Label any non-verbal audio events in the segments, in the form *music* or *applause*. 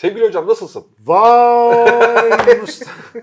Sevgili hocam nasılsın? Vay *laughs* Mustafa.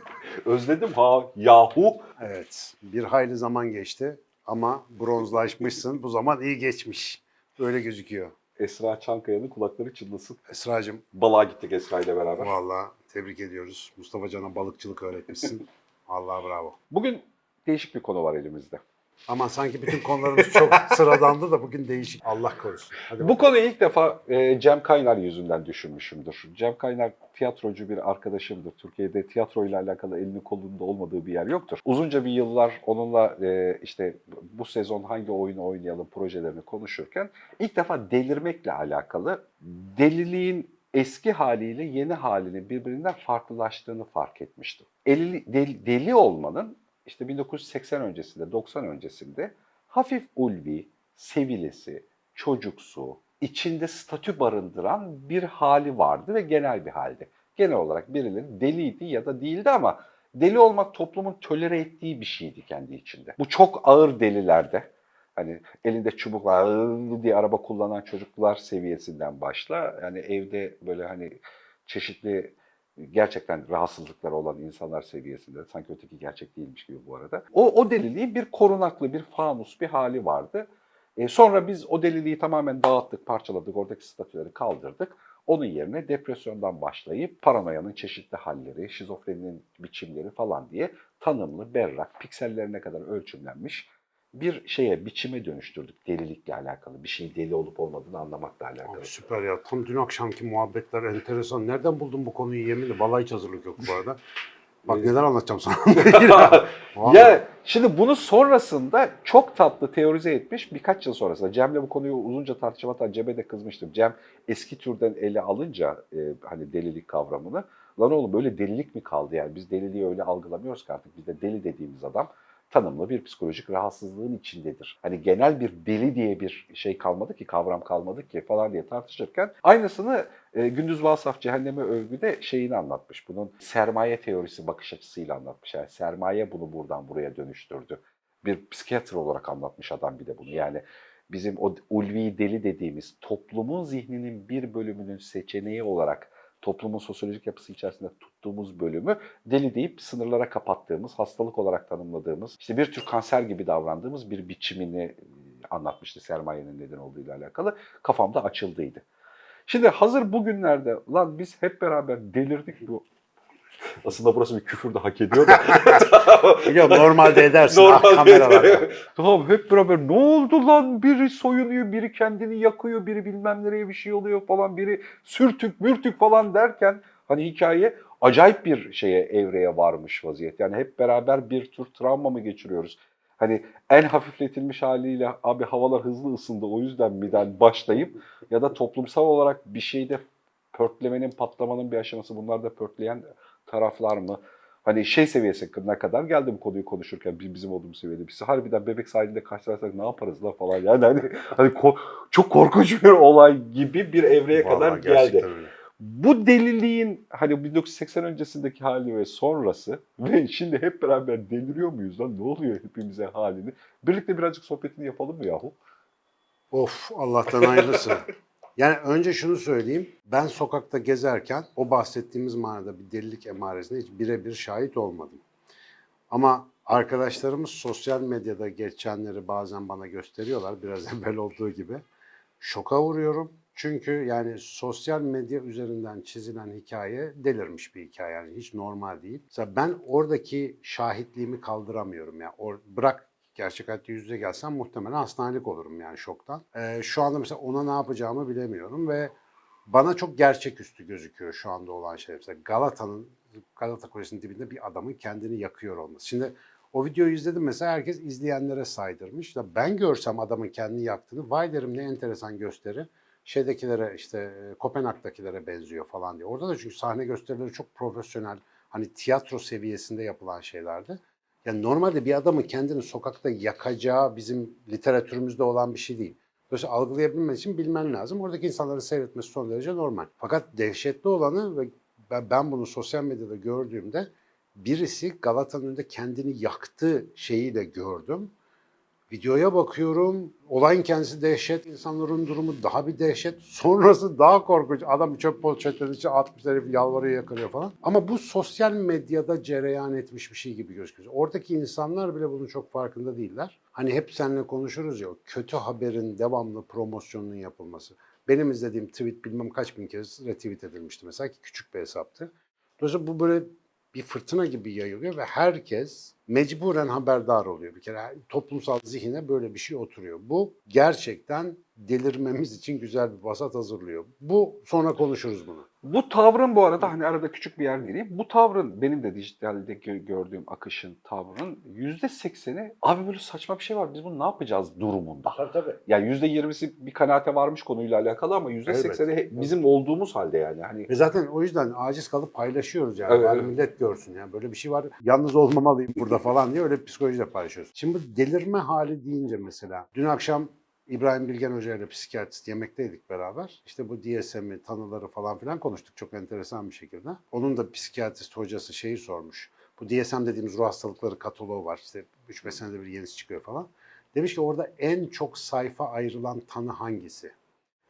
Özledim ha yahu. Evet, bir hayli zaman geçti ama bronzlaşmışsın. Bu zaman iyi geçmiş. Öyle gözüküyor. Esra Çankaya'nın kulakları çınlasın. Esra'cığım Balığa gittik Esra ile beraber. vallahi tebrik ediyoruz. Mustafa Can'a balıkçılık öğretmişsin. Allah bravo. Bugün değişik bir konu var elimizde. Ama sanki bütün konularımız çok *laughs* sıradandı da bugün değişik. Allah korusun. Hadi Bu konuyu ilk defa e, Cem Kaynar yüzünden düşünmüşümdür. Cem Kaynar tiyatrocu bir arkadaşımdır. Türkiye'de tiyatro ile alakalı elinin kolunda olmadığı bir yer yoktur. Uzunca bir yıllar onunla e, işte bu sezon hangi oyunu oynayalım projelerini konuşurken ilk defa delirmekle alakalı deliliğin eski haliyle yeni halinin birbirinden farklılaştığını fark etmiştim. Eli, deli, deli olmanın işte 1980 öncesinde, 90 öncesinde hafif ulvi, sevilesi, çocuksu, içinde statü barındıran bir hali vardı ve genel bir haldi. Genel olarak birileri deliydi ya da değildi ama deli olmak toplumun tolere ettiği bir şeydi kendi içinde. Bu çok ağır delilerde hani elinde çubukla diye araba kullanan çocuklar seviyesinden başla. Yani evde böyle hani çeşitli gerçekten rahatsızlıkları olan insanlar seviyesinde sanki öteki gerçek değilmiş gibi bu arada. O, o deliliğin bir korunaklı, bir fanus bir hali vardı. E, sonra biz o deliliği tamamen dağıttık, parçaladık, oradaki statüleri kaldırdık. Onun yerine depresyondan başlayıp paranoyanın çeşitli halleri, şizofreninin biçimleri falan diye tanımlı, berrak, piksellerine kadar ölçümlenmiş bir şeye, biçime dönüştürdük delilikle alakalı. Bir şeyin deli olup olmadığını anlamakla alakalı. Abi süper ya. Tam dün akşamki muhabbetler enteresan. Nereden buldun bu konuyu yeminle? Vallahi hiç hazırlık yok bu arada. Bak neler anlatacağım sana. *laughs* Ya şimdi bunu sonrasında çok tatlı teorize etmiş birkaç yıl sonrasında. Cem'le bu konuyu uzunca tartışma hatta Cem'e de kızmıştım. Cem eski türden ele alınca e, hani delilik kavramını lan oğlum böyle delilik mi kaldı yani biz deliliği öyle algılamıyoruz ki artık bizde deli dediğimiz adam tanımlı bir psikolojik rahatsızlığın içindedir. Hani genel bir deli diye bir şey kalmadı ki, kavram kalmadı ki falan diye tartışırken aynısını e, Gündüz Vasaf Cehenneme Övgü'de şeyini anlatmış. Bunun sermaye teorisi bakış açısıyla anlatmış. Yani sermaye bunu buradan buraya dönüştürdü. Bir psikiyatr olarak anlatmış adam bir de bunu. Yani bizim o ulvi deli dediğimiz toplumun zihninin bir bölümünün seçeneği olarak toplumun sosyolojik yapısı içerisinde tuttuğumuz bölümü deli deyip sınırlara kapattığımız, hastalık olarak tanımladığımız, işte bir tür kanser gibi davrandığımız bir biçimini e, anlatmıştı sermayenin neden olduğuyla alakalı. Kafamda açıldıydı. Şimdi hazır bugünlerde lan biz hep beraber delirdik bu. Aslında burası bir küfür de hak ediyor da. *laughs* Ya normalde edersin. ah, Normalde kameralarda. *laughs* tamam hep beraber ne oldu lan biri soyunuyor, biri kendini yakıyor, biri bilmem nereye bir şey oluyor falan, biri sürtük mürtük falan derken hani hikaye acayip bir şeye evreye varmış vaziyet. Yani hep beraber bir tür travma mı geçiriyoruz? Hani en hafifletilmiş haliyle abi havalar hızlı ısındı o yüzden miden başlayıp ya da toplumsal olarak bir şeyde pörtlemenin, patlamanın bir aşaması bunlar da pörtleyen taraflar mı? Hani şey seviyesine kadar geldi bu konuyu konuşurken biz bizim olduğumuz seviyede. Biz harbiden bebek sahilinde karşılaşsak ne yaparız la falan yani hani, hani ko- çok korkunç bir olay gibi bir evreye kadar Vallahi geldi. gerçekten öyle. Bu deliliğin hani 1980 öncesindeki hali ve sonrası *laughs* ve şimdi hep beraber deliriyor muyuz lan ne oluyor hepimize halini? Birlikte birazcık sohbetini yapalım mı yahu? Of Allah'tan hayırlısı. *laughs* Yani önce şunu söyleyeyim. Ben sokakta gezerken o bahsettiğimiz manada bir delilik emaresine hiç birebir şahit olmadım. Ama arkadaşlarımız sosyal medyada geçenleri bazen bana gösteriyorlar. Biraz *laughs* evvel olduğu gibi. Şoka vuruyorum. Çünkü yani sosyal medya üzerinden çizilen hikaye delirmiş bir hikaye. Yani hiç normal değil. Mesela ben oradaki şahitliğimi kaldıramıyorum. Yani or- bırak gerçek hayatta yüz yüze gelsem muhtemelen hastanelik olurum yani şoktan. Ee, şu anda mesela ona ne yapacağımı bilemiyorum ve bana çok gerçeküstü gözüküyor şu anda olan şey. Mesela Galata'nın, Galata Kulesi'nin dibinde bir adamın kendini yakıyor olması. Şimdi o videoyu izledim mesela herkes izleyenlere saydırmış. Ya ben görsem adamın kendini yaktığını vay derim ne enteresan gösteri. Şeydekilere işte e, Kopenhag'dakilere benziyor falan diye. Orada da çünkü sahne gösterileri çok profesyonel. Hani tiyatro seviyesinde yapılan şeylerdi. Yani normalde bir adamın kendini sokakta yakacağı bizim literatürümüzde olan bir şey değil. Dolayısıyla algılayabilmen için bilmen lazım. Oradaki insanların seyretmesi son derece normal. Fakat dehşetli olanı ve ben- bunu sosyal medyada gördüğümde birisi Galata'nın önünde kendini yaktığı şeyiyle gördüm. Videoya bakıyorum. Olayın kendisi dehşet. insanların durumu daha bir dehşet. Sonrası daha korkunç. Adam çöp poşetinin içine atmış herif yalvarıyor yakarıyor falan. Ama bu sosyal medyada cereyan etmiş bir şey gibi gözüküyor. Oradaki insanlar bile bunun çok farkında değiller. Hani hep seninle konuşuruz ya kötü haberin devamlı promosyonunun yapılması. Benim izlediğim tweet bilmem kaç bin kez retweet edilmişti mesela ki küçük bir hesaptı. Dolayısıyla bu böyle bir fırtına gibi yayılıyor ve herkes mecburen haberdar oluyor bir kere. Toplumsal zihine böyle bir şey oturuyor. Bu gerçekten delirmemiz için güzel bir vasat hazırlıyor. Bu sonra konuşuruz bunu. Bu tavrın bu arada hani arada küçük bir yer gireyim. Bu tavrın benim de dijitalde gö- gördüğüm akışın tavrının yüzde sekseni abi böyle saçma bir şey var biz bunu ne yapacağız durumunda. Tabii tabii. Yani yüzde yirmisi bir kanaate varmış konuyla alakalı ama yüzde sekseni bizim olduğumuz halde yani. Hani Ve zaten o yüzden aciz kalıp paylaşıyoruz yani. Evet, Bari evet. millet görsün yani böyle bir şey var. Yalnız olmamalıyım burada falan diye öyle bir psikolojiyle paylaşıyoruz. Şimdi bu delirme hali deyince mesela dün akşam İbrahim Bilgen Hoca ile psikiyatrist yemekteydik beraber. İşte bu DSM'i, tanıları falan filan konuştuk çok enteresan bir şekilde. Onun da psikiyatrist hocası şeyi sormuş. Bu DSM dediğimiz ruh hastalıkları kataloğu var. İşte 3-5 senede bir yenisi çıkıyor falan. Demiş ki orada en çok sayfa ayrılan tanı hangisi?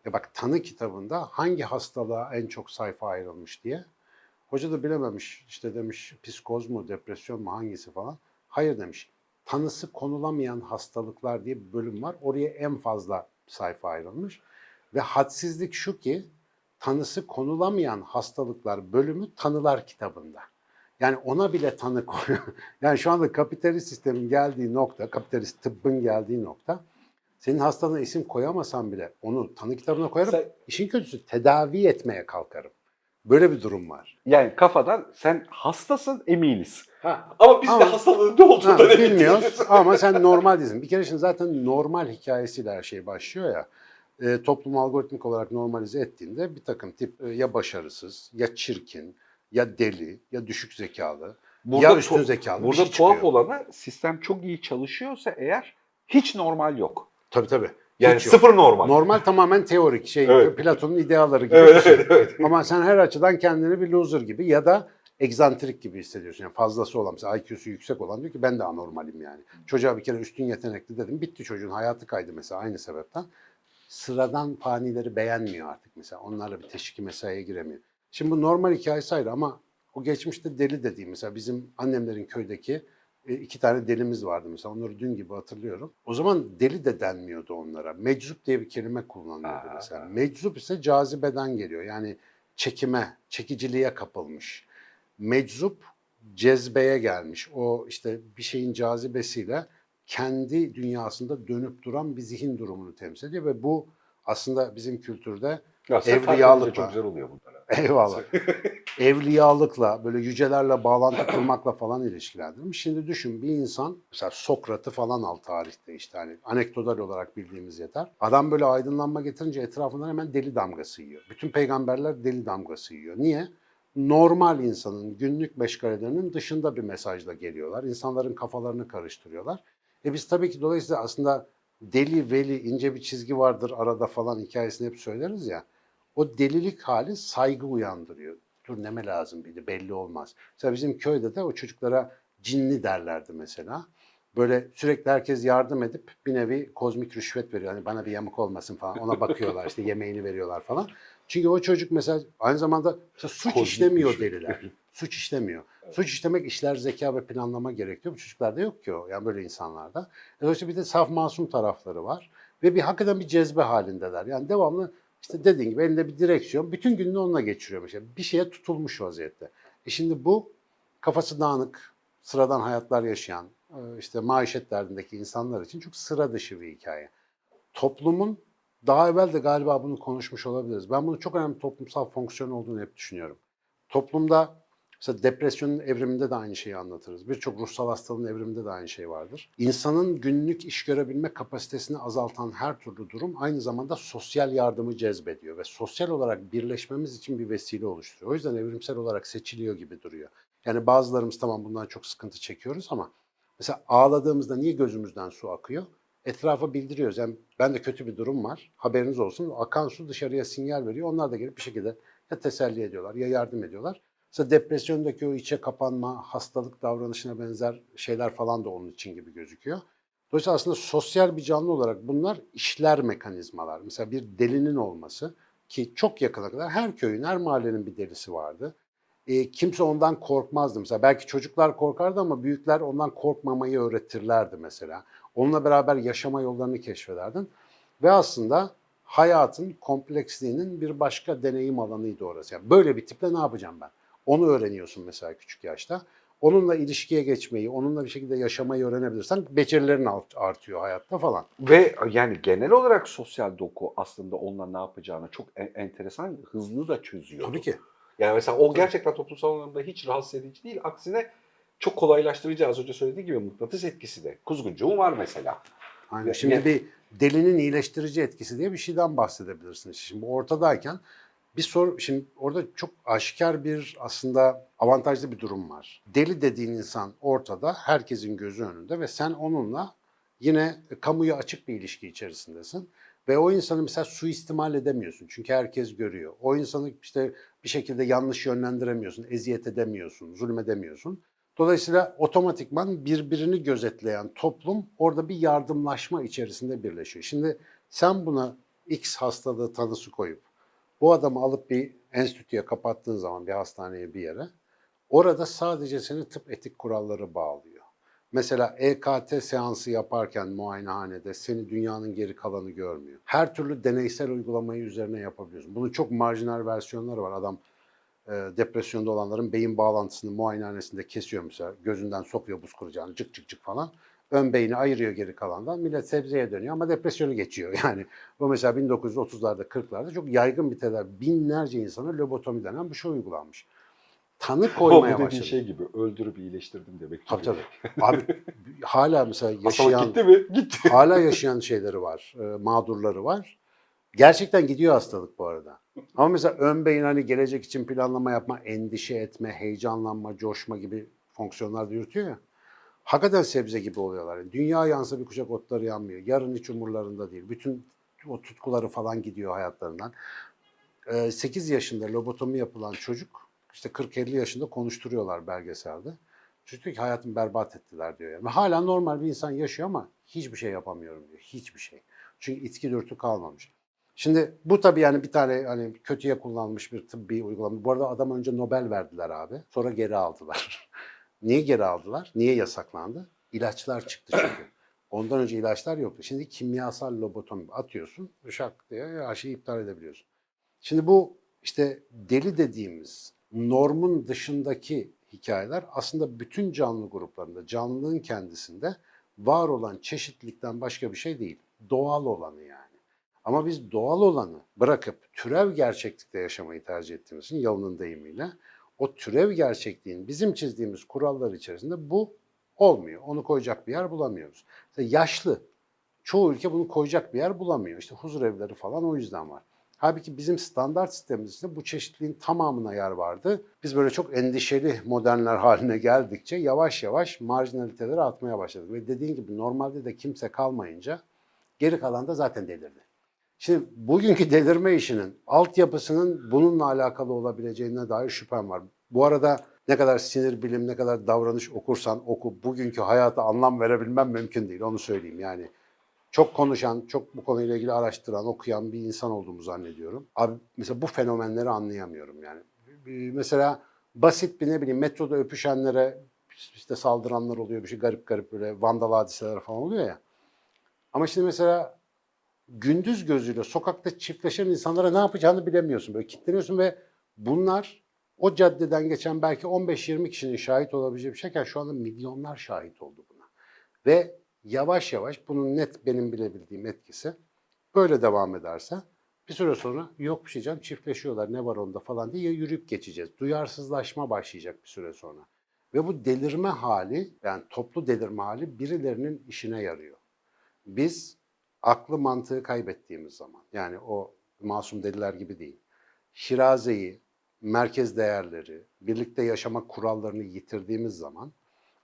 E bak tanı kitabında hangi hastalığa en çok sayfa ayrılmış diye. Hoca da bilememiş. İşte demiş psikoz mu, depresyon mu hangisi falan. Hayır demiş. Tanısı konulamayan hastalıklar diye bir bölüm var. Oraya en fazla sayfa ayrılmış. Ve hadsizlik şu ki tanısı konulamayan hastalıklar bölümü tanılar kitabında. Yani ona bile tanı koyuyor. *laughs* Yani şu anda kapitalist sistemin geldiği nokta, kapitalist tıbbın geldiği nokta senin hastalığına isim koyamasan bile onu tanı kitabına koyarım. Sen- İşin kötüsü tedavi etmeye kalkarım. Böyle bir durum var. yani kafadan sen hastasın eminiz. Ha, Ama biz de Ama- hastalığın ne ha, emin bilmiyoruz ama sen normal değilsin. Bir kere şimdi zaten normal hikayesiyle her şey başlıyor ya. E, toplum algoritmik olarak normalize ettiğinde bir takım tip e, ya başarısız, ya çirkin, ya deli, ya düşük zekalı, ya üstün zekalı Burada şey tuhaf çıkıyor. olanı sistem çok iyi çalışıyorsa eğer hiç normal yok. Tabii tabii. Yani Hiç yok. sıfır normal. Normal tamamen teorik şey Evet. Platon'un ideaları gibi Evet, bir şey. evet, evet. Ama sen her açıdan kendini bir loser gibi ya da egzantrik gibi hissediyorsun. Yani fazlası olan mesela IQ'su yüksek olan diyor ki ben de anormalim yani. Çocuğa bir kere üstün yetenekli dedim. Bitti çocuğun hayatı kaydı mesela aynı sebepten. Sıradan fanileri beğenmiyor artık mesela. Onlarla bir teşviki mesaiye giremiyor. Şimdi bu normal hikayesi ayrı ama o geçmişte deli dediğim mesela bizim annemlerin köydeki iki tane delimiz vardı mesela. Onları dün gibi hatırlıyorum. O zaman deli de denmiyordu onlara. Meczup diye bir kelime kullanılıyordu mesela. Meczup ise cazibeden geliyor. Yani çekime, çekiciliğe kapılmış. Meczup cezbeye gelmiş. O işte bir şeyin cazibesiyle kendi dünyasında dönüp duran bir zihin durumunu temsil ediyor ve bu aslında bizim kültürde Ya Evliyalıkla. çok güzel oluyor bunlar. *laughs* eyvallah *laughs* evliyalıkla böyle yücelerle bağlantı kurmakla falan ilişkilendirmiş. Şimdi düşün bir insan mesela Sokrat'ı falan al tarihte işte hani anekdotal olarak bildiğimiz yeter. Adam böyle aydınlanma getirince etrafından hemen deli damgası yiyor. Bütün peygamberler deli damgası yiyor. Niye? Normal insanın günlük meşgalelerinin dışında bir mesajla geliyorlar. İnsanların kafalarını karıştırıyorlar. E biz tabii ki dolayısıyla aslında deli veli ince bir çizgi vardır arada falan hikayesini hep söyleriz ya. O delilik hali saygı uyandırıyor. Dur neme lazım bir de belli olmaz. Mesela bizim köyde de o çocuklara cinli derlerdi mesela. Böyle sürekli herkes yardım edip bir nevi kozmik rüşvet veriyor. Hani bana bir yamuk olmasın falan. Ona bakıyorlar işte yemeğini veriyorlar falan. Çünkü o çocuk mesela aynı zamanda mesela suç Kozmik işlemiyor rüşvet. deliler. *laughs* Suç işlemiyor. Suç işlemek işler zeka ve planlama gerekiyor. Bu çocuklarda yok ki o. Yani böyle insanlarda. Dolayısıyla bir de saf masum tarafları var. Ve bir hakikaten bir cezbe halindeler. Yani devamlı işte dediğin gibi elinde bir direksiyon. Bütün gününü onunla geçiriyor mesela. Bir şeye tutulmuş vaziyette. E şimdi bu kafası dağınık, sıradan hayatlar yaşayan, e, işte maişet derdindeki insanlar için çok sıra dışı bir hikaye. Toplumun daha evvel de galiba bunu konuşmuş olabiliriz. Ben bunu çok önemli toplumsal fonksiyon olduğunu hep düşünüyorum. Toplumda mesela depresyonun evriminde de aynı şeyi anlatırız. Birçok ruhsal hastalığın evriminde de aynı şey vardır. İnsanın günlük iş görebilme kapasitesini azaltan her türlü durum aynı zamanda sosyal yardımı cezbediyor ve sosyal olarak birleşmemiz için bir vesile oluşturuyor. O yüzden evrimsel olarak seçiliyor gibi duruyor. Yani bazılarımız tamam bundan çok sıkıntı çekiyoruz ama mesela ağladığımızda niye gözümüzden su akıyor? Etrafa bildiriyoruz. Yani bende kötü bir durum var. Haberiniz olsun. Akan su dışarıya sinyal veriyor. Onlar da gelip bir şekilde ya teselli ediyorlar ya yardım ediyorlar. Mesela depresyondaki o içe kapanma, hastalık davranışına benzer şeyler falan da onun için gibi gözüküyor. Dolayısıyla aslında sosyal bir canlı olarak bunlar işler mekanizmalar. Mesela bir delinin olması ki çok yakına kadar her köyün, her mahallenin bir delisi vardı. E, kimse ondan korkmazdı. Mesela belki çocuklar korkardı ama büyükler ondan korkmamayı öğretirlerdi mesela. Onunla beraber yaşama yollarını keşfederdin. Ve aslında hayatın kompleksliğinin bir başka deneyim alanıydı orası. Yani böyle bir tiple ne yapacağım ben? Onu öğreniyorsun mesela küçük yaşta. Onunla ilişkiye geçmeyi, onunla bir şekilde yaşamayı öğrenebilirsen becerilerin art- artıyor hayatta falan. Ve yani genel olarak sosyal doku aslında onunla ne yapacağını çok en- enteresan, hızlı da çözüyor. Tabii ki. Yani mesela o gerçekten toplumsal anlamda hiç rahatsız edici değil. Aksine çok kolaylaştırıcı az önce söylediği gibi mıknatıs etkisi de. Kuzguncuğum var mesela. Aynen. Şimdi bir delinin iyileştirici etkisi diye bir şeyden bahsedebilirsin. Şimdi ortadayken bir soru, şimdi orada çok aşikar bir aslında avantajlı bir durum var. Deli dediğin insan ortada, herkesin gözü önünde ve sen onunla yine kamuya açık bir ilişki içerisindesin. Ve o insanı mesela suistimal edemiyorsun çünkü herkes görüyor. O insanı işte bir şekilde yanlış yönlendiremiyorsun, eziyet edemiyorsun, zulmedemiyorsun. Dolayısıyla otomatikman birbirini gözetleyen toplum orada bir yardımlaşma içerisinde birleşiyor. Şimdi sen buna X hastalığı tanısı koyup bu adamı alıp bir enstitüye kapattığın zaman bir hastaneye bir yere orada sadece seni tıp etik kuralları bağlıyor. Mesela EKT seansı yaparken muayenehanede seni dünyanın geri kalanı görmüyor. Her türlü deneysel uygulamayı üzerine yapabiliyorsun. Bunun çok marjinal versiyonları var. Adam e, depresyonda olanların beyin bağlantısını muayenehanesinde kesiyor mesela. Gözünden sokuyor buz kıracağını cık cık cık falan. Ön beyni ayırıyor geri kalandan. Millet sebzeye dönüyor ama depresyonu geçiyor. *laughs* Yani bu mesela 1930'larda 40'larda çok yaygın bir tedavi. Binlerce insana lobotomi denen bir şey uygulanmış. Tanı *laughs* bu koymaya dediğin başladı. şey gibi öldürüp iyileştirdim demek. Tabii tabii. Abi *laughs* hala mesela Hastalık yaşayan gitti mi? Gitti. hala yaşayan şeyleri var, e, mağdurları var. Gerçekten gidiyor hastalık bu arada. Ama mesela ön beyin hani gelecek için planlama yapma, endişe etme, heyecanlanma, coşma gibi fonksiyonlar da yürütüyor ya. Hakikaten sebze gibi oluyorlar. Yani dünya yansa bir kuşak otları yanmıyor. Yarın hiç umurlarında değil. Bütün o tutkuları falan gidiyor hayatlarından. 8 yaşında lobotomi yapılan çocuk işte 40-50 yaşında konuşturuyorlar belgeselde. Çocuk diyor ki hayatımı berbat ettiler diyor. Yani. Hala normal bir insan yaşıyor ama hiçbir şey yapamıyorum diyor. Hiçbir şey. Çünkü içki dürtü kalmamış. Şimdi bu tabii yani bir tane hani kötüye kullanılmış bir tıbbi uygulama. Bu arada adam önce Nobel verdiler abi. Sonra geri aldılar. *laughs* Niye geri aldılar? Niye yasaklandı? İlaçlar çıktı çünkü. *clears throat* Ondan önce ilaçlar yoktu. Şimdi kimyasal lobotomi atıyorsun, şak diye her şeyi iptal edebiliyorsun. Şimdi bu işte deli dediğimiz normun dışındaki hikayeler aslında bütün canlı gruplarında, canlılığın kendisinde var olan çeşitlilikten başka bir şey değil. Doğal olanı yani. Ama biz doğal olanı bırakıp türev gerçeklikte yaşamayı tercih ettiğimiz için Yalın'ın deyimiyle o türev gerçekliğin bizim çizdiğimiz kurallar içerisinde bu olmuyor. Onu koyacak bir yer bulamıyoruz. Mesela yaşlı. Çoğu ülke bunu koyacak bir yer bulamıyor. İşte huzur evleri falan o yüzden var. Halbuki bizim standart sistemimiz içinde bu çeşitliliğin tamamına yer vardı. Biz böyle çok endişeli modernler haline geldikçe yavaş yavaş marjinaliteleri atmaya başladık. Ve dediğin gibi normalde de kimse kalmayınca geri kalan da zaten delirdi. Şimdi bugünkü delirme işinin altyapısının bununla alakalı olabileceğine dair şüphem var. Bu arada ne kadar sinir bilim, ne kadar davranış okursan oku, bugünkü hayata anlam verebilmem mümkün değil. Onu söyleyeyim yani. Çok konuşan, çok bu konuyla ilgili araştıran, okuyan bir insan olduğumu zannediyorum. Abi mesela bu fenomenleri anlayamıyorum yani. Mesela basit bir ne bileyim metroda öpüşenlere işte saldıranlar oluyor bir şey garip garip böyle vandal hadiseler falan oluyor ya. Ama şimdi mesela gündüz gözüyle sokakta çiftleşen insanlara ne yapacağını bilemiyorsun. Böyle kilitleniyorsun ve bunlar o caddeden geçen belki 15-20 kişinin şahit olabileceği bir şeyken şu anda milyonlar şahit oldu buna. Ve yavaş yavaş bunun net benim bilebildiğim etkisi böyle devam ederse bir süre sonra yok bir şey canım çiftleşiyorlar ne var onda falan diye yürüyüp geçeceğiz. Duyarsızlaşma başlayacak bir süre sonra. Ve bu delirme hali yani toplu delirme hali birilerinin işine yarıyor. Biz aklı mantığı kaybettiğimiz zaman yani o masum deliler gibi değil. Şirazeyi, merkez değerleri, birlikte yaşama kurallarını yitirdiğimiz zaman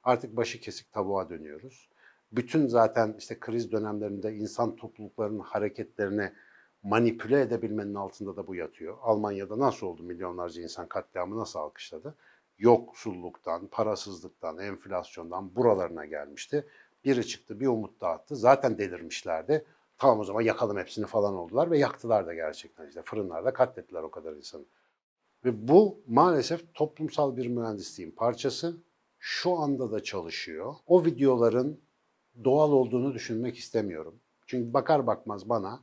artık başı kesik tavuğa dönüyoruz. Bütün zaten işte kriz dönemlerinde insan topluluklarının hareketlerini manipüle edebilmenin altında da bu yatıyor. Almanya'da nasıl oldu milyonlarca insan katliamı nasıl alkışladı? Yoksulluktan, parasızlıktan, enflasyondan buralarına gelmişti. Biri çıktı bir umut dağıttı. Zaten delirmişlerdi. Tamam o zaman yakalım hepsini falan oldular ve yaktılar da gerçekten işte fırınlarda katlettiler o kadar insanı. Ve bu maalesef toplumsal bir mühendisliğin parçası. Şu anda da çalışıyor. O videoların doğal olduğunu düşünmek istemiyorum. Çünkü bakar bakmaz bana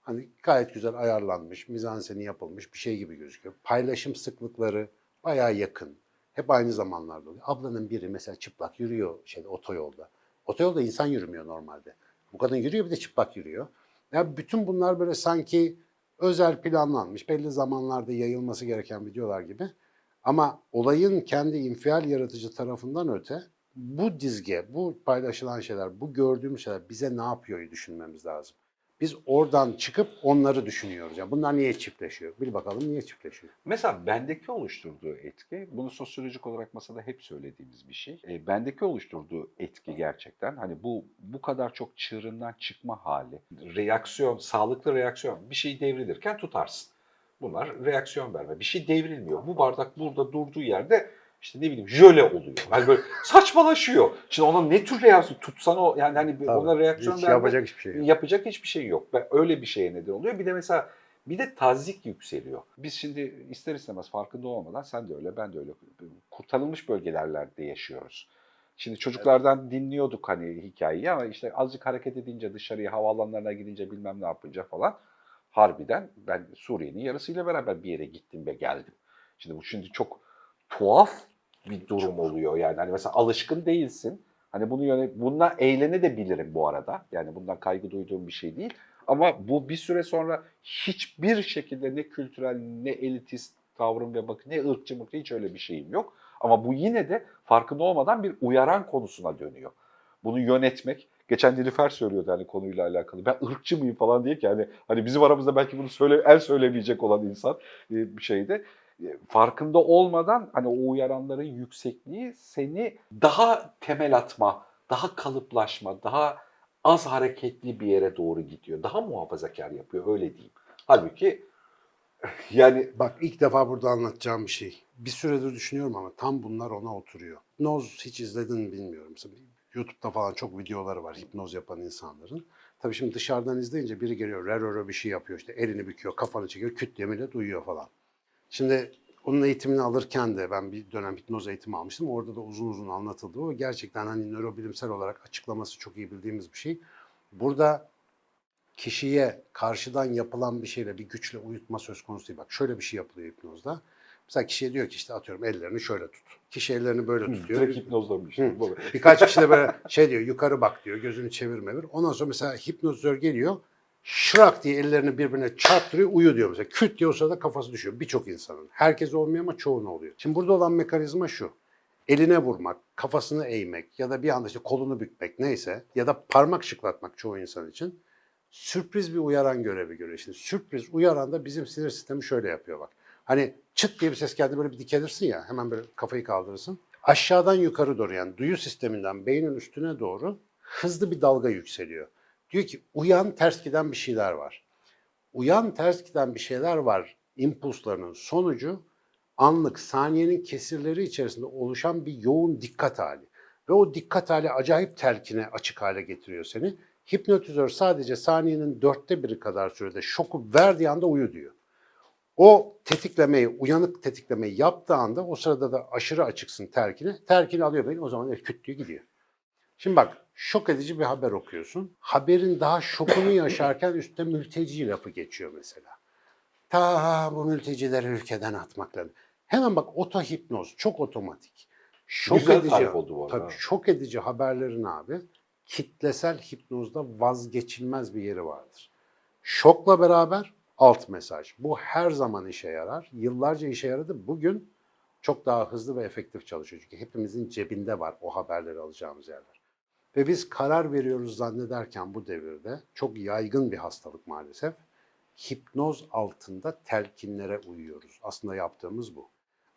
hani gayet güzel ayarlanmış, mizanseni yapılmış bir şey gibi gözüküyor. Paylaşım sıklıkları bayağı yakın. Hep aynı zamanlarda oluyor. Ablanın biri mesela çıplak yürüyor şeyde otoyolda. Otoyolda insan yürümüyor normalde. Bu kadın yürüyor bir de çıplak yürüyor. Ya bütün bunlar böyle sanki özel planlanmış, belli zamanlarda yayılması gereken videolar gibi. Ama olayın kendi infial yaratıcı tarafından öte bu dizge, bu paylaşılan şeyler, bu gördüğümüz şeyler bize ne yapıyor düşünmemiz lazım. Biz oradan çıkıp onları düşünüyoruz. Yani bunlar niye çiftleşiyor? Bil bakalım niye çiftleşiyor? Mesela bendeki oluşturduğu etki, bunu sosyolojik olarak masada hep söylediğimiz bir şey. E, bendeki oluşturduğu etki gerçekten hani bu bu kadar çok çığırından çıkma hali, reaksiyon, sağlıklı reaksiyon. Bir şey devrilirken tutarsın. Bunlar reaksiyon verme. Bir şey devrilmiyor. Bu bardak burada durduğu yerde işte ne bileyim jöle oluyor. Yani böyle *laughs* saçmalaşıyor. Şimdi ona ne tür reaksiyon tutsan o yani hani ona reaksiyon Hiç yapacak hiçbir şey yok. yapacak hiçbir şey yok. Ve öyle bir şeye neden oluyor. Bir de mesela bir de tazik yükseliyor. Biz şimdi ister istemez farkında olmadan sen de öyle ben de öyle kurtarılmış bölgelerde yaşıyoruz. Şimdi çocuklardan dinliyorduk hani hikayeyi ama işte azıcık hareket edince dışarıya havaalanlarına gidince bilmem ne yapınca falan harbiden ben Suriye'nin yarısıyla beraber bir yere gittim ve geldim. Şimdi bu şimdi çok tuhaf bir durum oluyor yani. Hani mesela alışkın değilsin. Hani bunu yönet bununla eğlene de bilirim bu arada. Yani bundan kaygı duyduğum bir şey değil. Ama bu bir süre sonra hiçbir şekilde ne kültürel ne elitist tavrım ve bakın ne ırkçı mıkçı hiç öyle bir şeyim yok. Ama bu yine de farkında olmadan bir uyaran konusuna dönüyor. Bunu yönetmek, geçen Nilüfer söylüyordu hani konuyla alakalı. Ben ırkçı mıyım falan diye ki hani, hani bizim aramızda belki bunu söyle, el söylemeyecek olan insan e, bir şeydi. Farkında olmadan hani o uyaranların yüksekliği seni daha temel atma, daha kalıplaşma, daha az hareketli bir yere doğru gidiyor. Daha muhafazakar yapıyor öyle diyeyim. Halbuki *laughs* yani Bak ilk defa burada anlatacağım bir şey. Bir süredir düşünüyorum ama tam bunlar ona oturuyor. Hipnoz hiç izledin mi bilmiyorum. YouTube'da falan çok videoları var hipnoz yapan insanların. Tabii şimdi dışarıdan izleyince biri geliyor, reroro bir şey yapıyor işte elini büküyor, kafanı çekiyor, küt diye millet uyuyor falan. Şimdi onun eğitimini alırken de ben bir dönem hipnoz eğitimi almıştım. Orada da uzun uzun anlatıldı. O gerçekten hani nörobilimsel olarak açıklaması çok iyi bildiğimiz bir şey. Burada kişiye karşıdan yapılan bir şeyle bir güçle uyutma söz konusu değil. Bak şöyle bir şey yapılıyor hipnozda. Mesela kişiye diyor ki işte atıyorum ellerini şöyle tut. Kişi ellerini böyle tutuyor. direkt hipnozlamış. Hı. Birkaç kişi de böyle şey diyor yukarı bak diyor gözünü çevir mevir. Ondan sonra mesela hipnotizör geliyor şırak diye ellerini birbirine çarptırıyor uyu diyor mesela. Küt diye o sırada kafası düşüyor birçok insanın. Herkes olmuyor ama çoğuna oluyor. Şimdi burada olan mekanizma şu. Eline vurmak, kafasını eğmek ya da bir anda işte kolunu bükmek neyse ya da parmak şıklatmak çoğu insan için sürpriz bir uyaran görevi görüyor. Şimdi sürpriz uyaran da bizim sinir sistemi şöyle yapıyor bak. Hani çıt diye bir ses geldi böyle bir dikelirsin ya hemen böyle kafayı kaldırırsın. Aşağıdan yukarı doğru yani duyu sisteminden beynin üstüne doğru hızlı bir dalga yükseliyor. Diyor ki uyan ters giden bir şeyler var. Uyan ters giden bir şeyler var impulslarının sonucu anlık saniyenin kesirleri içerisinde oluşan bir yoğun dikkat hali. Ve o dikkat hali acayip telkine açık hale getiriyor seni. Hipnotizör sadece saniyenin dörtte biri kadar sürede şoku verdiği anda uyu diyor. O tetiklemeyi, uyanık tetiklemeyi yaptığı anda o sırada da aşırı açıksın terkine. Terkini alıyor beni o zaman küt gidiyor. Şimdi bak şok edici bir haber okuyorsun. Haberin daha şokunu yaşarken *laughs* üstte mülteci lafı geçiyor mesela. Ta bu mültecileri ülkeden atmak lazım. Hemen bak otohipnoz çok otomatik. Şok Güzel edici. oldu bu arada. Tabii şok edici haberlerin abi kitlesel hipnozda vazgeçilmez bir yeri vardır. Şokla beraber alt mesaj. Bu her zaman işe yarar. Yıllarca işe yaradı. Bugün çok daha hızlı ve efektif çalışıyor. Çünkü hepimizin cebinde var o haberleri alacağımız yerler. Ve biz karar veriyoruz zannederken bu devirde çok yaygın bir hastalık maalesef. Hipnoz altında telkinlere uyuyoruz. Aslında yaptığımız bu.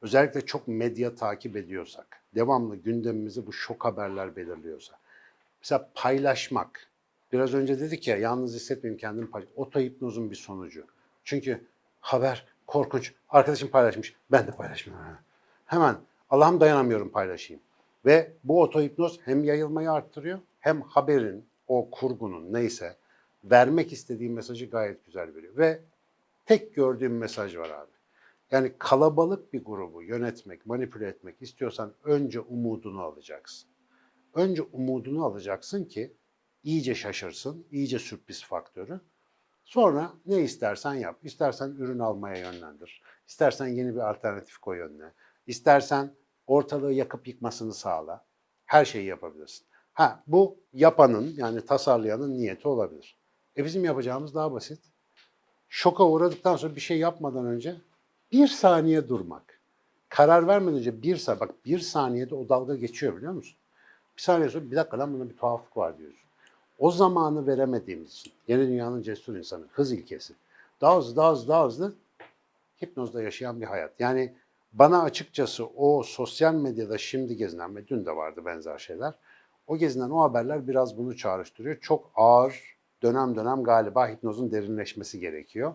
Özellikle çok medya takip ediyorsak, devamlı gündemimizi bu şok haberler belirliyorsa. Mesela paylaşmak. Biraz önce dedik ya yalnız hissetmeyeyim kendimi paylaş. Otohipnozun bir sonucu. Çünkü haber korkunç. Arkadaşım paylaşmış. Ben de paylaşmıyorum. Hemen Allah'ım dayanamıyorum paylaşayım. Ve bu otohipnoz hem yayılmayı arttırıyor hem haberin, o kurgunun neyse vermek istediği mesajı gayet güzel veriyor. Ve tek gördüğüm mesaj var abi. Yani kalabalık bir grubu yönetmek, manipüle etmek istiyorsan önce umudunu alacaksın. Önce umudunu alacaksın ki iyice şaşırsın, iyice sürpriz faktörü. Sonra ne istersen yap. İstersen ürün almaya yönlendir. İstersen yeni bir alternatif koy önüne. İstersen ortalığı yakıp yıkmasını sağla. Her şeyi yapabilirsin. Ha bu yapanın yani tasarlayanın niyeti olabilir. E bizim yapacağımız daha basit. Şoka uğradıktan sonra bir şey yapmadan önce bir saniye durmak. Karar vermeden önce bir saniye, bak bir saniyede o dalga geçiyor biliyor musun? Bir saniye sonra bir dakika lan bunda bir tuhaflık var diyorsun. O zamanı veremediğimiz için yeni dünyanın cesur insanı, hız ilkesi. Daha hızlı, daha hızlı, daha hızlı hipnozda yaşayan bir hayat. Yani bana açıkçası o sosyal medyada şimdi gezinen ve dün de vardı benzer şeyler. O gezinen o haberler biraz bunu çağrıştırıyor. Çok ağır, dönem dönem galiba hipnozun derinleşmesi gerekiyor.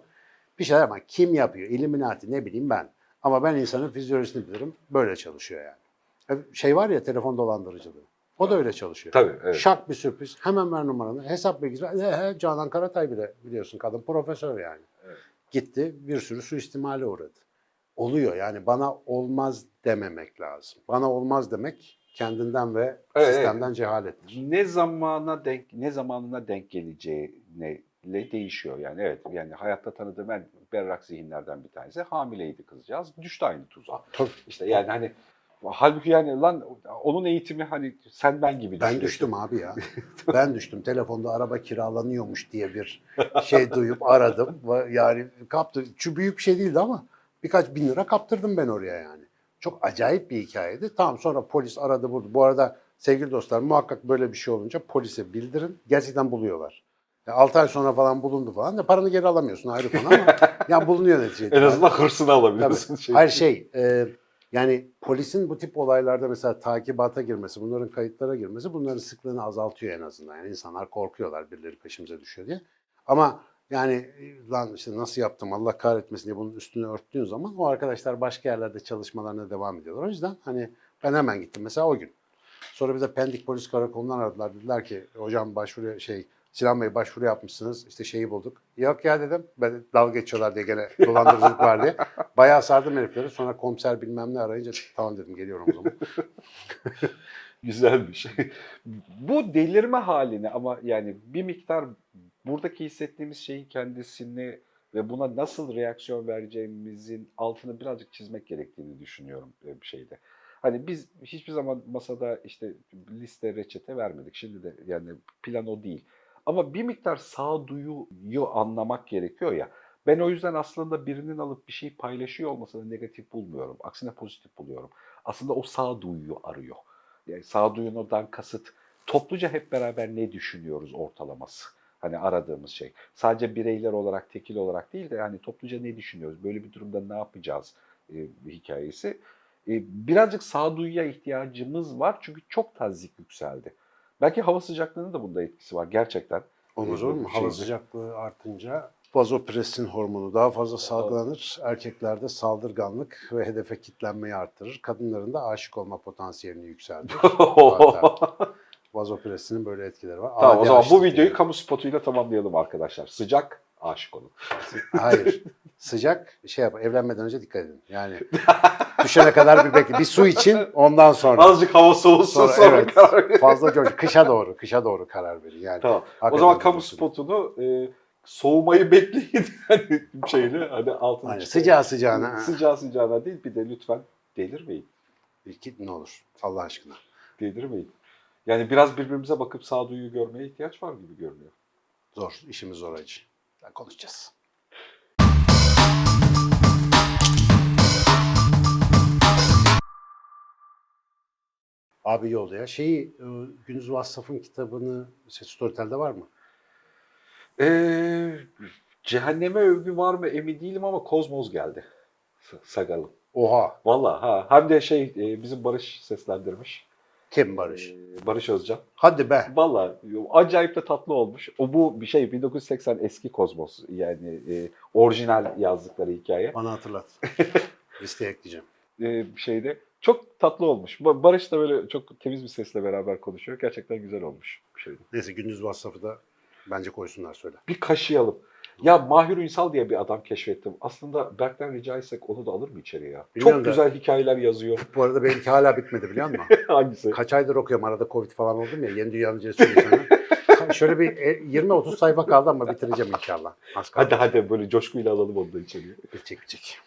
Bir şeyler ama kim yapıyor? Illuminati ne bileyim ben. Ama ben insanın fizyolojisini bilirim. Böyle çalışıyor yani. Şey var ya telefon dolandırıcılığı. O da öyle çalışıyor. Tabii, evet. Şak bir sürpriz. Hemen ver numaranı. Hesap bilgisi. He, he, Canan Karatay bile biliyorsun kadın profesör yani. Evet. Gitti bir sürü suistimale uğradı. Oluyor yani bana olmaz dememek lazım. Bana olmaz demek kendinden ve Evet, sistemden cehalettir. ne zamana denk ne zamanına denk geleceğine ile değişiyor yani evet yani hayatta tanıdığım en berrak zihinlerden bir tanesi hamileydi kızcağız düştü aynı tuzağa Tabii. işte yani hani halbuki yani lan onun eğitimi hani sen ben gibi Ben düştüm abi ya. *laughs* ben düştüm. Telefonda araba kiralanıyormuş diye bir şey duyup aradım. Yani kaptı. Şu büyük bir şey değildi ama birkaç bin lira kaptırdım ben oraya yani. Çok acayip bir hikayeydi. Tamam sonra polis aradı buldu. Bu arada sevgili dostlar muhakkak böyle bir şey olunca polise bildirin. Gerçekten buluyorlar. 6 ay sonra falan bulundu falan da paranı geri alamıyorsun ayrı konu ama *laughs* yani bulunuyor neticede. en azından hırsını alabiliyorsun. Şey- Hayır şey, e, yani polisin bu tip olaylarda mesela takibata girmesi, bunların kayıtlara girmesi bunların sıklığını azaltıyor en azından. Yani insanlar korkuyorlar birileri peşimize düşüyor diye. Ama yani e, lan işte nasıl yaptım Allah kahretmesin diye bunun üstünü örttüğün zaman o arkadaşlar başka yerlerde çalışmalarına devam ediyorlar. O yüzden hani ben hemen gittim mesela o gün. Sonra bize Pendik Polis Karakolu'ndan aradılar. Dediler ki hocam başvuru şey Sinan Bey başvuru yapmışsınız. İşte şeyi bulduk. Yok ya dedim. Ben dalga geçiyorlar diye gene dolandırıcılık var diye. *laughs* Bayağı sardım herifleri. Sonra komiser bilmem ne arayınca tamam dedim geliyorum o zaman. *laughs* Güzel bir şey. Bu delirme halini ama yani bir miktar buradaki hissettiğimiz şeyin kendisini ve buna nasıl reaksiyon vereceğimizin altını birazcık çizmek gerektiğini düşünüyorum e, bir şeyde. Hani biz hiçbir zaman masada işte liste reçete vermedik. Şimdi de yani plan o değil. Ama bir miktar sağduyuyu anlamak gerekiyor ya. Ben o yüzden aslında birinin alıp bir şey paylaşıyor olmasını negatif bulmuyorum. Aksine pozitif buluyorum. Aslında o sağduyuyu arıyor. Yani sağduyudan kasıt topluca hep beraber ne düşünüyoruz ortalaması. Hani aradığımız şey. Sadece bireyler olarak, tekil olarak değil de yani topluca ne düşünüyoruz? Böyle bir durumda ne yapacağız e, hikayesi. E, birazcık sağduyuya ihtiyacımız var çünkü çok tazik yükseldi. Belki hava sıcaklığının da bunda etkisi var gerçekten. Olmaz olur mu? Hava sıcaklığı artınca vazopresin hormonu daha fazla salgılanır. Erkeklerde saldırganlık ve hedefe kitlenmeyi arttırır. Kadınların da aşık olma potansiyelini yükseltir. *laughs* Vazopresinin böyle etkileri var. tamam o Adi zaman bu videoyu yani. kamu spotuyla tamamlayalım arkadaşlar. Sıcak, aşık olun. *laughs* Hayır. Sıcak şey yap. Evlenmeden önce dikkat edin. Yani *laughs* düşene kadar bir bekle. Bir su için ondan sonra. Azıcık hava soğusun Sonra, sonra, evet. karar verin. Fazla coş. Kışa doğru. Kışa doğru karar verin. Yani. Tamam. O zaman kamu spotunu e, soğumayı bekleyin *laughs* hani şeyle hani altına Aynen. Sıcağı sıcağına. Sıcağı sıcağına değil bir de lütfen delirmeyin. İki, ne olur Allah aşkına. Delirmeyin. Yani biraz birbirimize bakıp sağduyu görmeye ihtiyaç var gibi görünüyor. Zor. işimiz zor acı. Konuşacağız. Abi yolda ya. Şeyi, e, Gündüz Vassaf'ın kitabını Storytel'de var mı? Ee, cehenneme övgü var mı emin değilim ama Kozmoz geldi. Sagal'ın. Oha. Valla ha. Hem de şey e, bizim Barış seslendirmiş. Kim Barış? Ee, Barış Özcan. Hadi be. Valla acayip de tatlı olmuş. O bu bir şey 1980 eski Kozmos yani e, orijinal yazdıkları hikaye. Bana hatırlat. *laughs* Listeye ekleyeceğim. E, bir şeyde Çok tatlı olmuş. Ba- Barış da böyle çok temiz bir sesle beraber konuşuyor. Gerçekten güzel olmuş bir şeydi. Neyse gündüz WhatsApp'ı da bence koysunlar söyle. Bir kaşıyalım. Ya Mahir Ünsal diye bir adam keşfettim. Aslında Berk'ten rica etsek onu da alır mı içeriye ya? Bilmiyorum Çok da- güzel hikayeler yazıyor. Bu arada benimki hala bitmedi biliyor musun? *laughs* Hangisi? Kaç aydır okuyorum arada Covid falan oldum ya yeni dünyanın cesur insanı. Şöyle bir e, 20-30 sayfa kaldı ama bitireceğim inşallah. Az kaldı. Hadi hadi böyle coşkuyla alalım onu da içeriye. Bitecek bitecek.